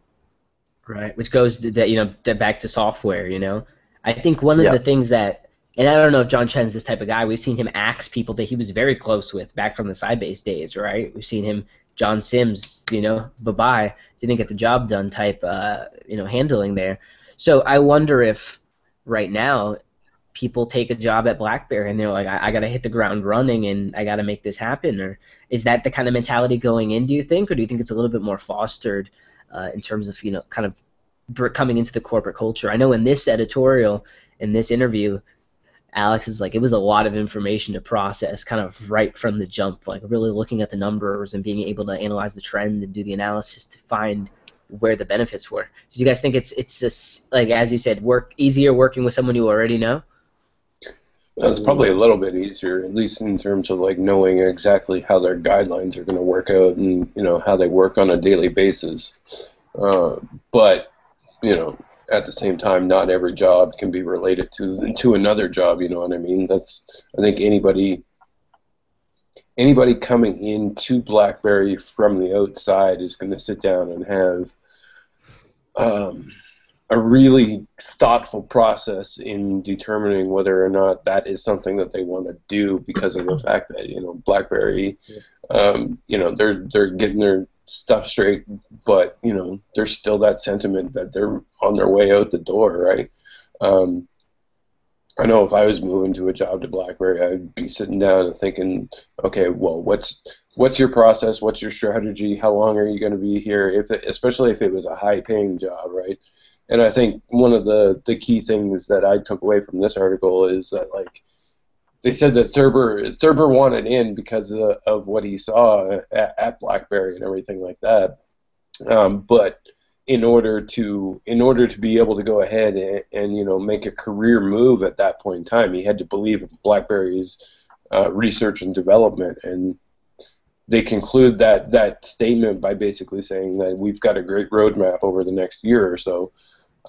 Right, which goes that you know back to software. You know, I think one of Yeah. the things that, and I don't know if John Chen's this type of guy. We've seen him axe people that he was very close with back from the Sybase days, right? We've seen him, John Sims, you know, bye bye, didn't get the job done type, uh, you know, handling there. So I wonder if right now people take a job at BlackBerry and they're like, I, I got to hit the ground running and I got to make this happen, or is that the kind of mentality going in? Do you think, or do you think it's a little bit more fostered? uh, in terms of you know kind of coming into the corporate culture. I know in this editorial, in this interview, Alex is like it was a lot of information to process, kind of right from the jump, like really looking at the numbers and being able to analyze the trend and do the analysis to find where the benefits were. Do you guys think it's it's just like as you said, work easier working with someone you already know? Well, it's probably a little bit easier, at least in terms of like knowing exactly how their guidelines are going to work out and you know how they work on a daily basis. Uh, but you know, at the same time, not every job can be related to to another job. You know what I mean? That's I think anybody anybody coming into BlackBerry from the outside is going to sit down and have um, a really thoughtful process in determining whether or not that is something that they want to do because of the fact that you know BlackBerry, um, you know they're they're getting their stuff straight, but you know there's still that sentiment that they're on their way out the door, right? Um, I know if I was moving to a job to BlackBerry, I'd be sitting down and thinking, okay, well, what's what's your process? What's your strategy? How long are you going to be here? If it, especially if it was a high-paying job, right? And I think one of the, the key things that I took away from this article is that like they said that Thurber Thurber wanted in because of, of what he saw at, at BlackBerry and everything like that. Um, but in order to in order to be able to go ahead and, and you know make a career move at that point in time, he had to believe in BlackBerry's uh, research and development, and they conclude that that statement by basically saying that we've got a great roadmap over the next year or so.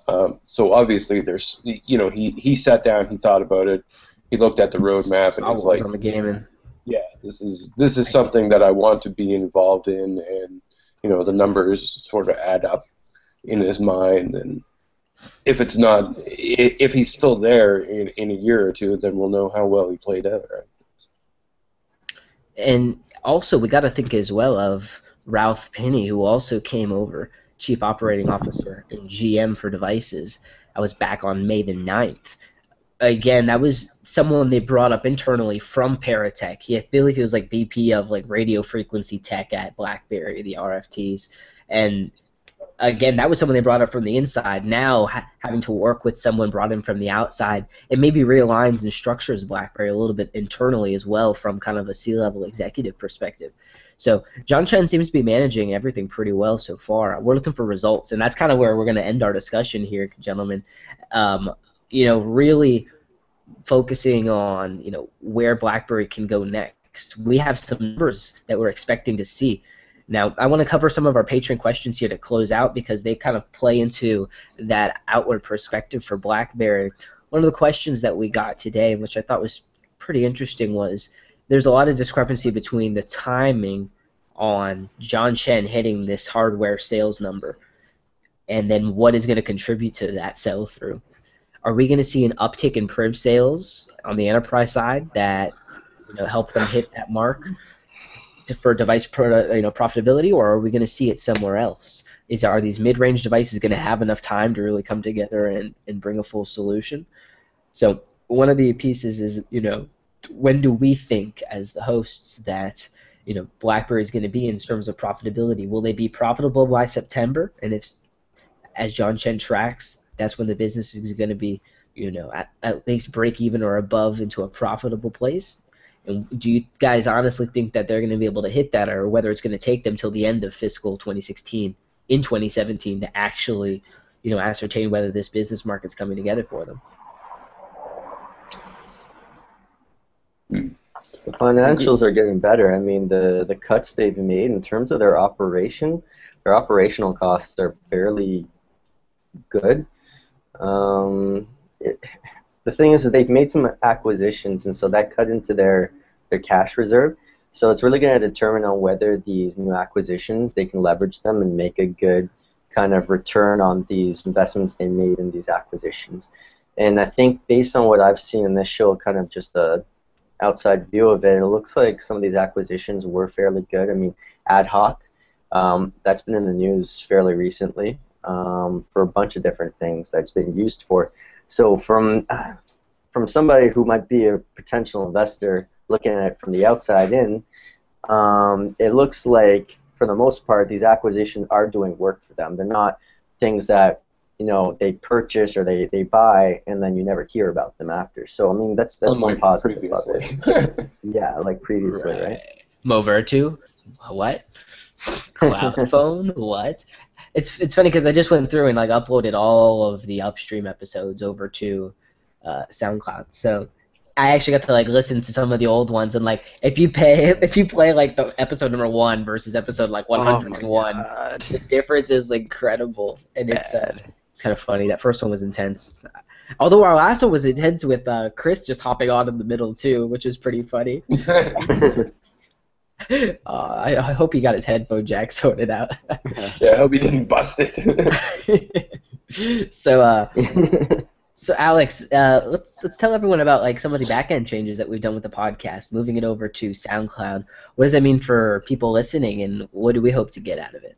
Um, so obviously, there's you know he he sat down, he thought about it, he looked at the roadmap, and he's like, on the gaming. yeah, this is this is something that I want to be involved in, and you know the numbers sort of add up in his mind, and if it's not, if he's still there in, in a year or two, then we'll know how well he played out. Right? And also, we got to think as well of Ralph Pini, who also came over, Chief Operating Officer and GM for devices. I was back on May the 9th. Again, that was someone they brought up internally from Paratek. He, I believe he was like VP of like radio frequency tech at BlackBerry, the RFTs. And again, that was someone they brought up from the inside. Now, ha- having to work with someone brought in from the outside, it maybe realigns and structures BlackBerry a little bit internally as well from kind of a C-level executive perspective. So John Chen seems to be managing everything pretty well so far. We're looking for results, and that's kind of where we're going to end our discussion here, gentlemen. Um, you know, really focusing on you know where BlackBerry can go next. We have some numbers that we're expecting to see. Now, I want to cover some of our patron questions here to close out because they kind of play into that outward perspective for BlackBerry. One of the questions that we got today, which I thought was pretty interesting, was there's a lot of discrepancy between the timing on John Chen hitting this hardware sales number and then what is going to contribute to that sell through. Are we going to see an uptick in Priv sales on the enterprise side that you know help them hit that mark? to, for device pro, you know profitability, or are we going to see it somewhere else? Is are these mid-range devices going to have enough time to really come together and, and bring a full solution? So one of the pieces is you know when do we think as the hosts that you know BlackBerry is going to be in terms of profitability? Will they be profitable by September? And if as John Chen tracks, that's when the business is going to be you know at, at least break even or above into a profitable place. And do you guys honestly think that they're going to be able to hit that, or whether it's going to take them till the end of fiscal 2016 in 2017 to actually, you know, ascertain whether this business market's coming together for them? The financials are getting better. I mean, the the cuts they've made in terms of their operation, their operational costs are fairly good. Um, it, the thing is that they've made some acquisitions, and so that cut into their their cash reserve. So it's really going to determine on whether these new acquisitions they can leverage them and make a good kind of return on these investments they made in these acquisitions. And I think based on what I've seen in this show, kind of just a outside view of it, it looks like some of these acquisitions were fairly good. I mean, AtHoc, um, that's been in the news fairly recently um, for a bunch of different things that's been used for. So from from somebody who might be a potential investor looking at it from the outside in, um, it looks like for the most part these acquisitions are doing work for them. They're not things that you know they purchase or they, they buy and then you never hear about them after. So I mean that's that's one Unlike positive previously. it. Yeah, like previously, right? Movirtu, what? Cloud phone, what? It's it's funny because I just went through and like uploaded all of the upstream episodes over to uh, SoundCloud. So I actually got to like listen to some of the old ones and like if you pay if you play like the episode number one versus episode like Oh 101, God. the difference is incredible and it's uh, kind of funny. That first one was intense. Although our last one was intense with uh, Chris just hopping on in the middle too, which was pretty funny. Uh, I, I hope he got his headphone jack sorted out. yeah, I hope he didn't bust it. so, uh, so Alex, uh, let's let's tell everyone about like some of the back end changes that we've done with the podcast, moving it over to SoundCloud. What does that mean for people listening, and what do we hope to get out of it?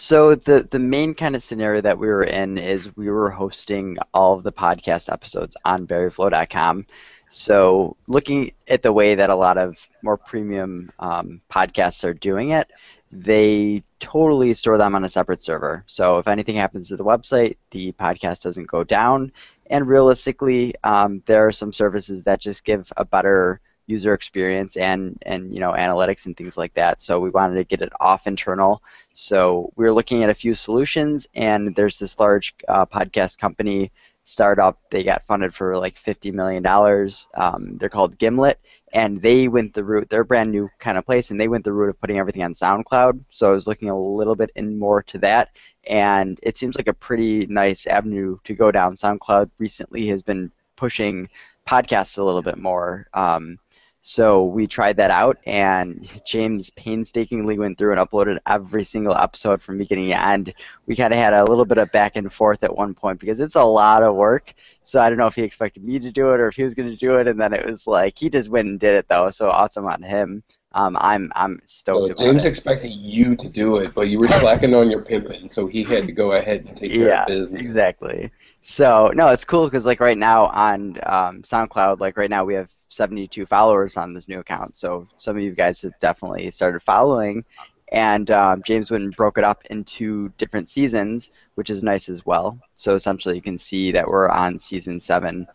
So the the main kind of scenario that we were in is we were hosting all of the podcast episodes on berryflow.com. So looking at the way that a lot of more premium um, podcasts are doing it, they totally store them on a separate server. So if anything happens to the website, the podcast doesn't go down. And realistically, um, there are some services that just give a better user experience and and you know analytics and things like that. So we wanted to get it off internal. So we were looking at a few solutions, and there's this large uh, podcast company startup. They got funded for like fifty million dollars. Um, they're called Gimlet, and they went the route. They're a brand new kind of place, and they went the route of putting everything on SoundCloud. So I was looking a little bit in more to that, and it seems like a pretty nice avenue to go down. SoundCloud recently has been pushing podcasts a little bit more. Um, so we tried that out, and James painstakingly went through and uploaded every single episode from beginning to end. We kind of had a little bit of back and forth at one point because it's a lot of work. So I don't know if he expected me to do it or if he was going to do it, and then it was like he just went and did it though. So awesome on him. Um, I'm I'm stoked. Well, James it. expected you to do it, but you were slacking on your pimping, so he had to go ahead and take care yeah, of business. exactly. So no, it's cool because like right now on um, SoundCloud, like right now we have 72 followers on this new account. So some of you guys have definitely started following, and um, James went and broke it up into different seasons, which is nice as well. So essentially, you can see that we're on season seven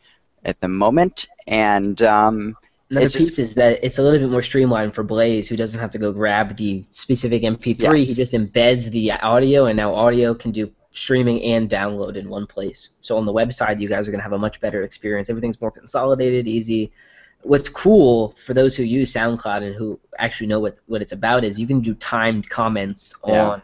at the moment, and um, Another It's piece just- is that it's a little bit more streamlined for Blaze, who doesn't have to go grab the specific MP3. He just embeds the audio, and now audio can do streaming and download in one place. So on the website, you guys are going to have a much better experience. Everything's more consolidated, easy. What's cool for those who use SoundCloud and who actually know what, what it's about is you can do timed comments Yeah. on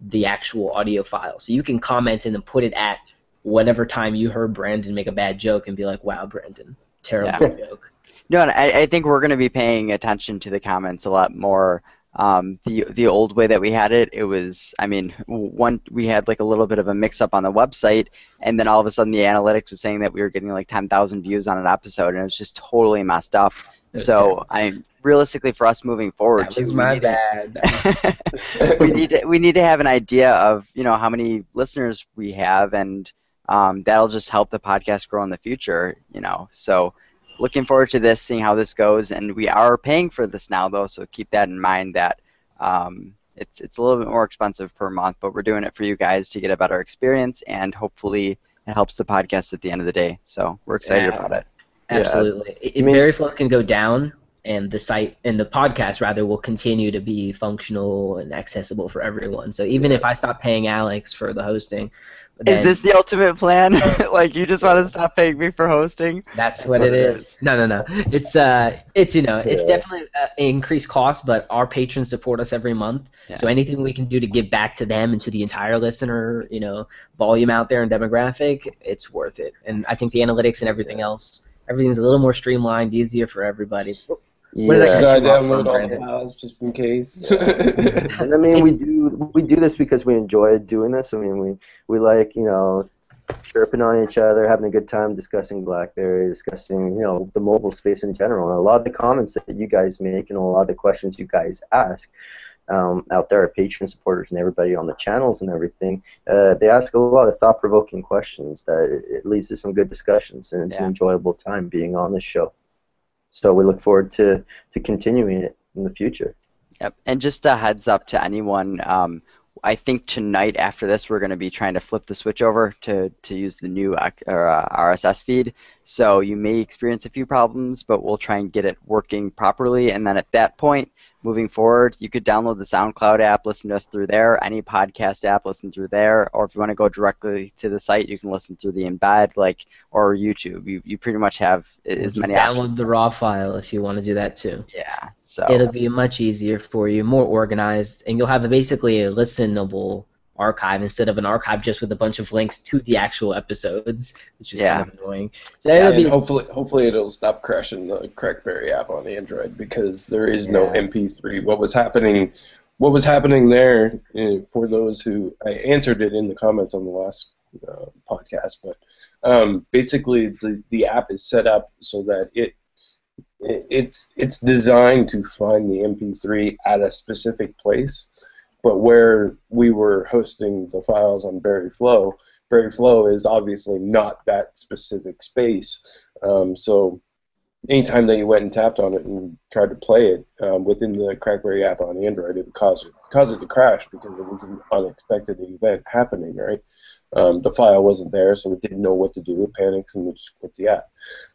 the actual audio file. So you can comment and then put it at whatever time you heard Brandon make a bad joke and be like, wow, Brandon, terrible joke. No, and I, I think we're going to be paying attention to the comments a lot more. Um, the the old way that we had it, it was, I mean, one we had like a little bit of a mix-up on the website, and then all of a sudden the analytics was saying that we were getting like 10,000 views on an episode, and it was just totally messed up. So I realistically for us moving forward, That was we my need to- bad. we need to we need to have an idea of you know how many listeners we have, and um, that'll just help the podcast grow in the future. You know, so looking forward to this, seeing how this goes, and we are paying for this now though, so keep that in mind that um, it's it's a little bit more expensive per month, but we're doing it for you guys to get a better experience, and hopefully it helps the podcast at the end of the day. So we're excited Yeah. about it. Absolutely. It, it I mean- Berry Flow can go down, and the site and the podcast rather will continue to be functional and accessible for everyone. So even if I stop paying Alex for the hosting, Is this the ultimate plan? like you just want to stop paying me for hosting? That's what what it it is. No, no, no. It's uh, it's you know, it's Yeah. definitely uh, increased cost, but our patrons support us every month. Yeah. So anything we can do to give back to them and to the entire listener, you know, volume out there and demographic, it's worth it. And I think the analytics and everything else, everything's a little more streamlined, easier for everybody. What did I Yeah. cut I you off from, download all the files just in case? and I mean, we do we do this because we enjoy doing this. I mean, we we like you know chirping on each other, having a good time discussing BlackBerry, discussing you know the mobile space in general. And a lot of the comments that you guys make and a lot of the questions you guys ask um, out there, our patron supporters and everybody on the channels and everything, uh, they ask a lot of thought-provoking questions that it, it leads to some good discussions, and it's an enjoyable time being on this show. So we look forward to to continuing it in the future. Yep. And just a heads up to anyone, um, I think tonight after this we're going to be trying to flip the switch over to, to use the new uh, RSS feed. So you may experience a few problems, but we'll try and get it working properly. And then at that point, moving forward, you could download the SoundCloud app, listen to us through there. Any podcast app, listen through there. Or if you want to go directly to the site, you can listen through the embed, like or YouTube. You, you pretty much have as many download options. the raw file if you want to do that too. Yeah. So It'll be much easier for you, more organized, and you'll have a, basically a listenable archive instead of an archive just with a bunch of links to the actual episodes, which is Yeah. kind of annoying. So it'll be hopefully, hopefully it'll stop crashing the Crackberry app on Android because there is no MP3. What was happening? What was happening there? uh, For those who I answered it in the comments on the last uh, podcast, but um, basically the the app is set up so that it. it- It's it's designed to find the MP3 at a specific place, but where we were hosting the files on Berry Flow, Berry Flow is obviously not that specific space. Um, so anytime that you went and tapped on it and tried to play it um, within the Crackberry app on Android, it would cause it cause it to crash because it was an unexpected event happening. Right, um, the file wasn't there, so it didn't know what to do. It panics and it just quits the app.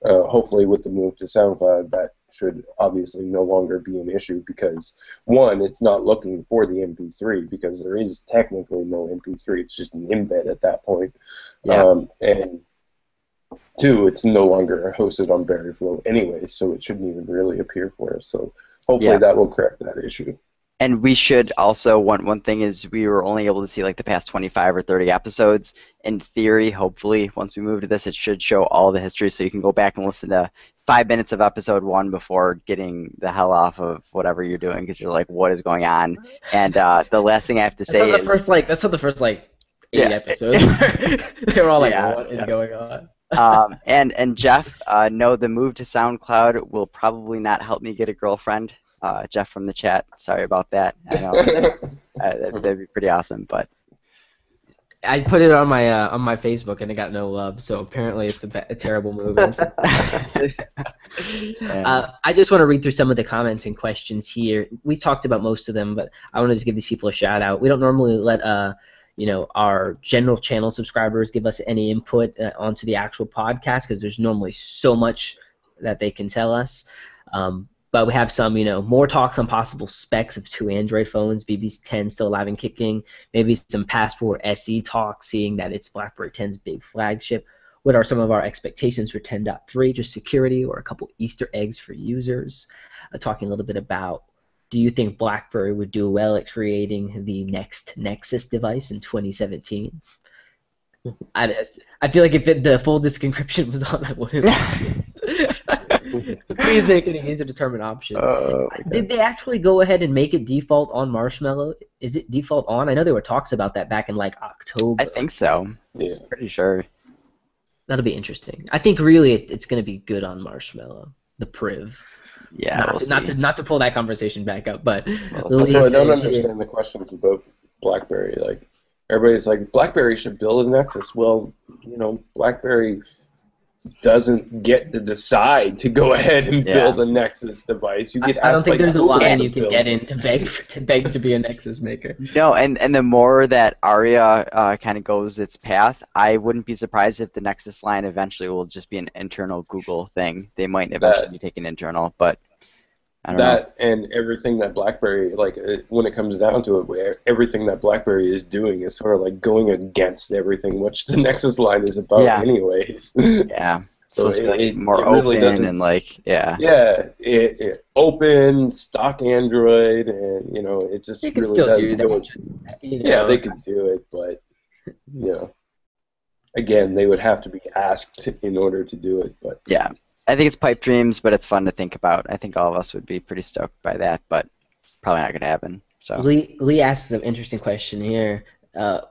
Uh, hopefully, with the move to SoundCloud, that should obviously no longer be an issue because one, it's not looking for the MP3 because there is technically no MP3. It's just an embed at that point. Yeah. Um, and two, it's no longer hosted on Berryflow anyway, so it shouldn't even really appear for us. So hopefully Yeah. that will correct that issue. And we should also one one thing is we were only able to see like the past 25 or 30 episodes. In theory, hopefully, once we move to this, it should show all the history, so you can go back and listen to five minutes of episode one before getting the hell off of whatever you're doing because you're like, what is going on? And uh, the last thing I have to That's say not the is, first like that's not the first like eight Yeah. episodes. they were all like, Yeah, "What is yeah. going on?" um, and and Jeff, uh, no, the move to SoundCloud will probably not help me get a girlfriend. Uh, Jeff from the chat, sorry about that. I know uh, that, that'd be pretty awesome, but I put it on my uh, on my Facebook and it got no love. So apparently it's a, a terrible move. Uh, I just want to read through some of the comments and questions here. We talked about most of them, but I want to just give these people a shout out. We don't normally let uh, you know, our general channel subscribers give us any input uh, onto the actual podcast because there's normally so much that they can tell us. Um, but we have some, you know, more talks on possible specs of two Android phones, BB10 still alive and kicking. Maybe some Passport SE talk, seeing that it's BlackBerry 10's big flagship. What are some of our expectations for 10.3? Just security or a couple Easter eggs for users. Uh, talking a little bit about do you think BlackBerry would do well at creating the next Nexus device in 2017? I, I feel like if it, the full disk encryption was on, I wouldn't. Please make it a user-determined option. Oh, Did they actually go ahead and make it default on Marshmallow? Is it default on? I know there were talks about that back in like October. I think so. yeah. Pretty sure. That'll be interesting. I think really it, it's going to be good on Marshmallow, the Priv. Yeah, not, we'll to, not to not to pull that conversation back up, but Well, Lily Also, I don't says here- understand the questions about BlackBerry. Like everybody's like, BlackBerry should build a Nexus. Well, you know, BlackBerry doesn't get to decide to go ahead and Yeah. build a Nexus device. You I, get I don't think by there's a line you can build get in to beg to beg to be a Nexus maker. No, and, and the more that Aria uh, kind of goes its path, I wouldn't be surprised if the Nexus line eventually will just be an internal Google thing. They might eventually That- be taken internal, but I don't know. that and everything that BlackBerry like uh, when it comes down to it, where everything that BlackBerry is doing is sort of like going against everything, which the Nexus line is about, Yeah. anyways. Yeah, it's So supposed to be like it- more it really open and like yeah. yeah, it, it open stock Android, and you know it just They really still does do go- that. You know, Yeah, they could do it, but you know, again, they would have to be asked in order to do it. But Yeah, I think it's pipe dreams, but it's fun to think about. I think all of us would be pretty stoked by that, but probably not going to happen. So Lee, Lee asks an interesting question here. Uh,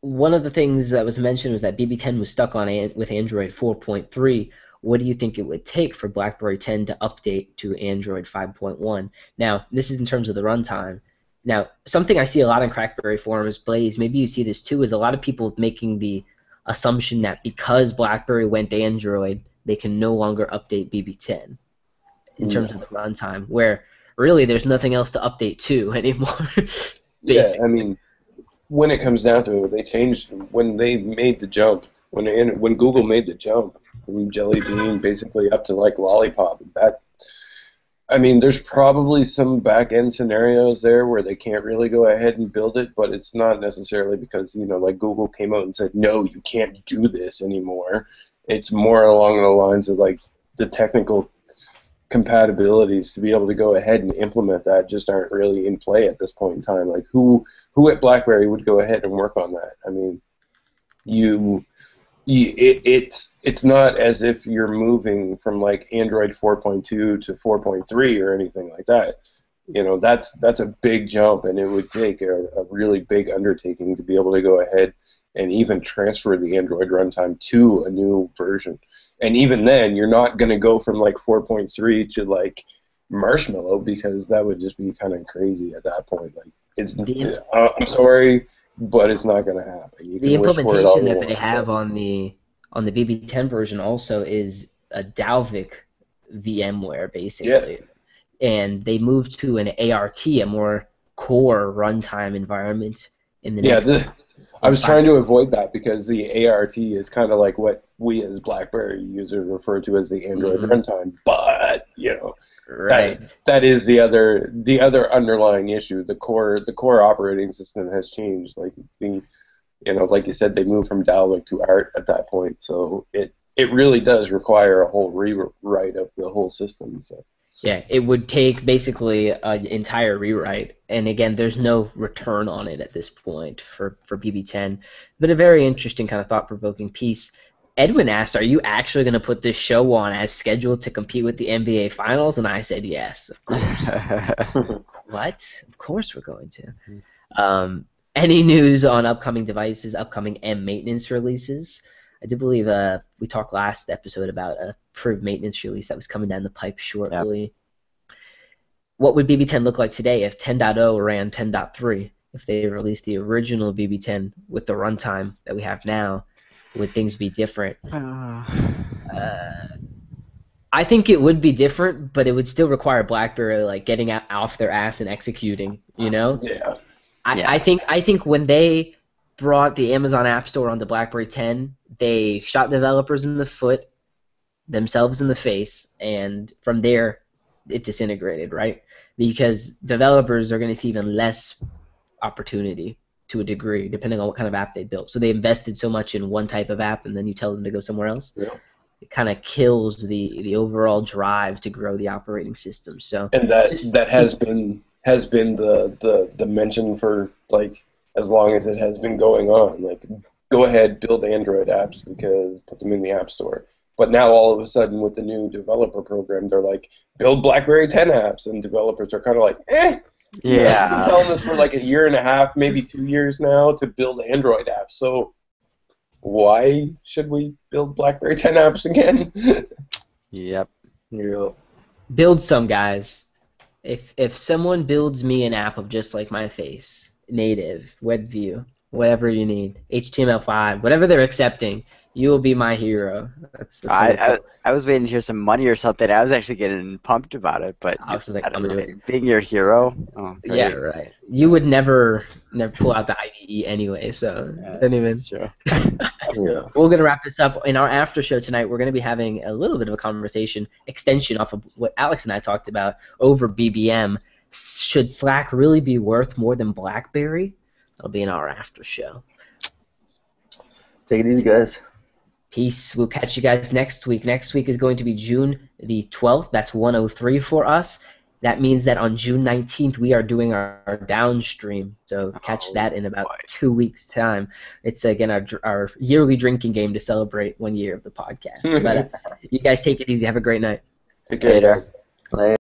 one of the things that was mentioned was that BB10 was stuck on an- with Android 4.3. What do you think it would take for BlackBerry 10 to update to Android 5.1? Now, this is in terms of the runtime. Now, something I see a lot in Crackberry forums, Blaze, maybe you see this too, is a lot of people making the assumption that because BlackBerry went to Android, they can no longer update BB10 in mm. terms of the runtime, where really there's nothing else to update to anymore. yeah, I mean, when it comes down to it, they changed when they made the jump. When they, when Google made the jump from Jelly Bean basically up to like Lollipop, that I mean, there's probably some back end scenarios there where they can't really go ahead and build it, but it's not necessarily because you know, like Google came out and said, no, you can't do this anymore. It's more along the lines of like the technical compatibilities to be able to go ahead and implement that just aren't really in play at this point in time. Like who who at BlackBerry would go ahead and work on that? I mean, you, it, it's it's not as if you're moving from like Android 4.2 to 4.3 or anything like that. You know, that's that's a big jump, and it would take a, a really big undertaking to be able to go ahead and even transfer the Android runtime to a new version. And even then, you're not going to go from like 4.3 to like Marshmallow because that would just be kind of crazy at that point. Like, it's uh, I'm sorry, but it's not going to happen. The can wish for it all implementation that they have on the on the BB10 version also is a Dalvik VMware basically, and they moved to an ART, a more core runtime environment in the yeah, next. the, I was trying to avoid that because the ART is kind of like what we as BlackBerry users refer to as the Android Mhm. runtime, but you know Right. that, that is the other the other underlying issue. The core the core operating system has changed. Like the you know like you said they moved from Dalvik to ART at that point, so it it really does require a whole rewrite of the whole system. So. Yeah, it would take basically an entire rewrite, and again, there's no return on it at this point for, for BB10. But a very interesting kind of thought-provoking piece. Edwin asked, "Are you actually going to put this show on as scheduled to compete with the NBA Finals?" And I said, "Yes, of course." what? Of course we're going to. Um, any news on upcoming devices, upcoming M maintenance releases? I do believe uh, we talked last episode about a approved maintenance release that was coming down the pipe shortly. What would BB10 look like today if 10.0 ran 10.3? If they released the original BB10 with the runtime that we have now, would things be different? Uh, I think it would be different, but it would still require BlackBerry like getting out, off their ass and executing. You know, Yeah. I, Yeah. I think I think when they brought the Amazon App Store onto BlackBerry 10, they shot developers in the foot, themselves in the face, and from there it disintegrated, right? Because developers are going to see even less opportunity to a degree, depending on what kind of app they built. So they invested so much in one type of app, and then you tell them to go somewhere else. Yeah. It kind of kills the the overall drive to grow the operating system. So and that Just- that has been has been the, the the mention for like as long as it has been going on. Like, go ahead, build Android apps because put them in the App Store. But now all of a sudden, with the new developer program, they're like, build BlackBerry 10 apps, and developers are kind of like, eh. You've been yeah. telling us for like a year and a half, maybe two years now, to build Android apps. So why should we build BlackBerry 10 apps again? Yep. Yeah. build some guys. If if someone builds me an app of just like my face, native, web view, whatever you need, HTML5, whatever they're accepting, you will be my hero. That's, that's I, what I I was waiting to hear some money or something. I was actually getting pumped about it, but I was like, I don't I'm gonna know, do being your hero. Oh, great. yeah, right. You would never never pull out the IDE anyway, so Yeah, don't even. that's true. Yeah. We're gonna wrap this up in our after show tonight. We're gonna be having a little bit of a conversation extension off of what Alex and I talked about over BBM. Should Slack really be worth more than BlackBerry? That'll be in our after show. Take it easy, guys. Peace. We'll catch you guys next week. Next week is going to be June the 12th. That's 103 for us. That means that on June 19th we are doing our, our downstream. So catch Oh, that in about boy. two weeks' time. It's again our our yearly drinking game to celebrate one year of the podcast. but uh, you guys take it easy. Have a great night. Take care, Later. Later.